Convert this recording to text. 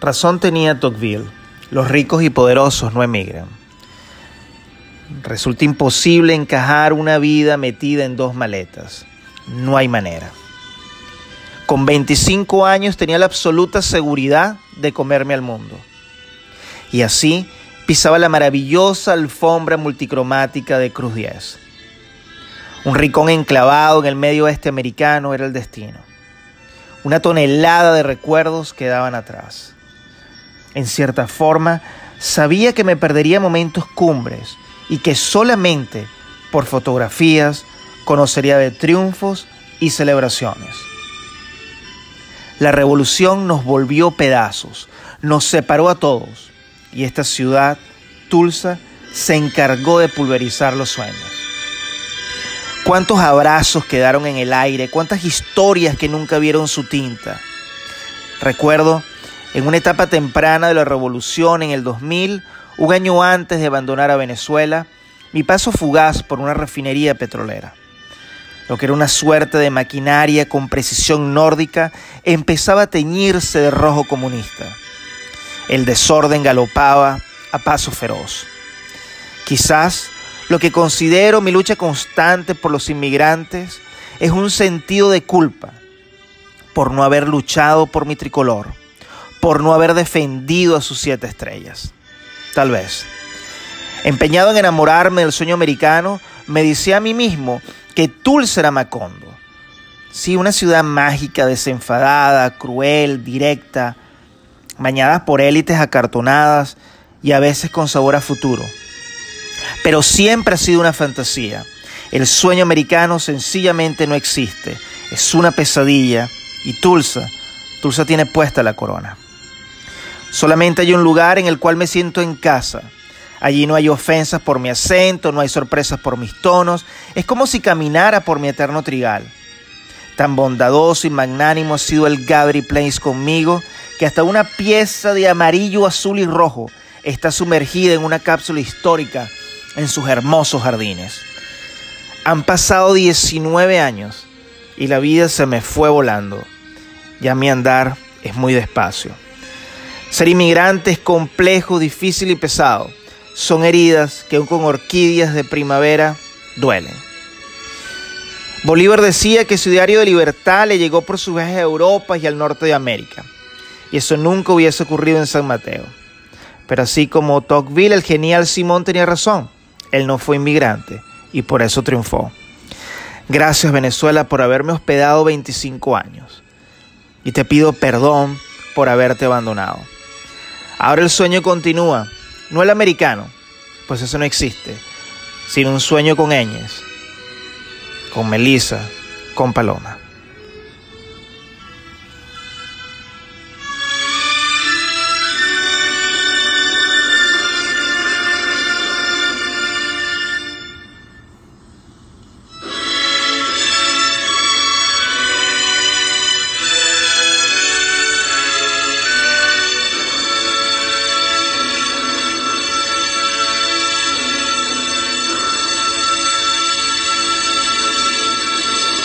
Razón tenía Tocqueville. Los ricos y poderosos no emigran. Resulta imposible encajar una vida metida en dos maletas. No hay manera. Con 25 años tenía la absoluta seguridad de comerme al mundo. Y así pisaba la maravillosa alfombra multicromática de Cruz 10. Un ricón enclavado en el medio oeste americano era el destino. Una tonelada de recuerdos quedaban atrás. En cierta forma, sabía que me perdería momentos cumbres y que solamente por fotografías conocería de triunfos y celebraciones. La revolución nos volvió pedazos, nos separó a todos y esta ciudad, Tulsa, se encargó de pulverizar los sueños. Cuántos abrazos quedaron en el aire, cuántas historias que nunca vieron su tinta. Recuerdo en una etapa temprana de la revolución en el 2000, un año antes de abandonar a Venezuela, mi paso fugaz por una refinería petrolera. Lo que era una suerte de maquinaria con precisión nórdica empezaba a teñirse de rojo comunista. El desorden galopaba a paso feroz. Quizás lo que considero mi lucha constante por los inmigrantes es un sentido de culpa por no haber luchado por mi tricolor por no haber defendido a sus siete estrellas. Tal vez. Empeñado en enamorarme del sueño americano, me decía a mí mismo que Tulsa era Macondo. Sí, una ciudad mágica, desenfadada, cruel, directa, bañada por élites acartonadas y a veces con sabor a futuro. Pero siempre ha sido una fantasía. El sueño americano sencillamente no existe. Es una pesadilla y Tulsa, Tulsa tiene puesta la corona. Solamente hay un lugar en el cual me siento en casa. Allí no hay ofensas por mi acento, no hay sorpresas por mis tonos. Es como si caminara por mi eterno trigal. Tan bondadoso y magnánimo ha sido el Gabri Place conmigo que hasta una pieza de amarillo, azul y rojo está sumergida en una cápsula histórica en sus hermosos jardines. Han pasado 19 años y la vida se me fue volando. Ya mi andar es muy despacio. Ser inmigrante es complejo, difícil y pesado. Son heridas que aun con orquídeas de primavera duelen. Bolívar decía que su diario de libertad le llegó por su viaje a Europa y al norte de América. Y eso nunca hubiese ocurrido en San Mateo. Pero así como Tocqueville, el genial Simón tenía razón. Él no fue inmigrante y por eso triunfó. Gracias Venezuela por haberme hospedado 25 años. Y te pido perdón por haberte abandonado. Ahora el sueño continúa, no el americano, pues eso no existe, sino un sueño con Eñes, con Melissa, con Paloma.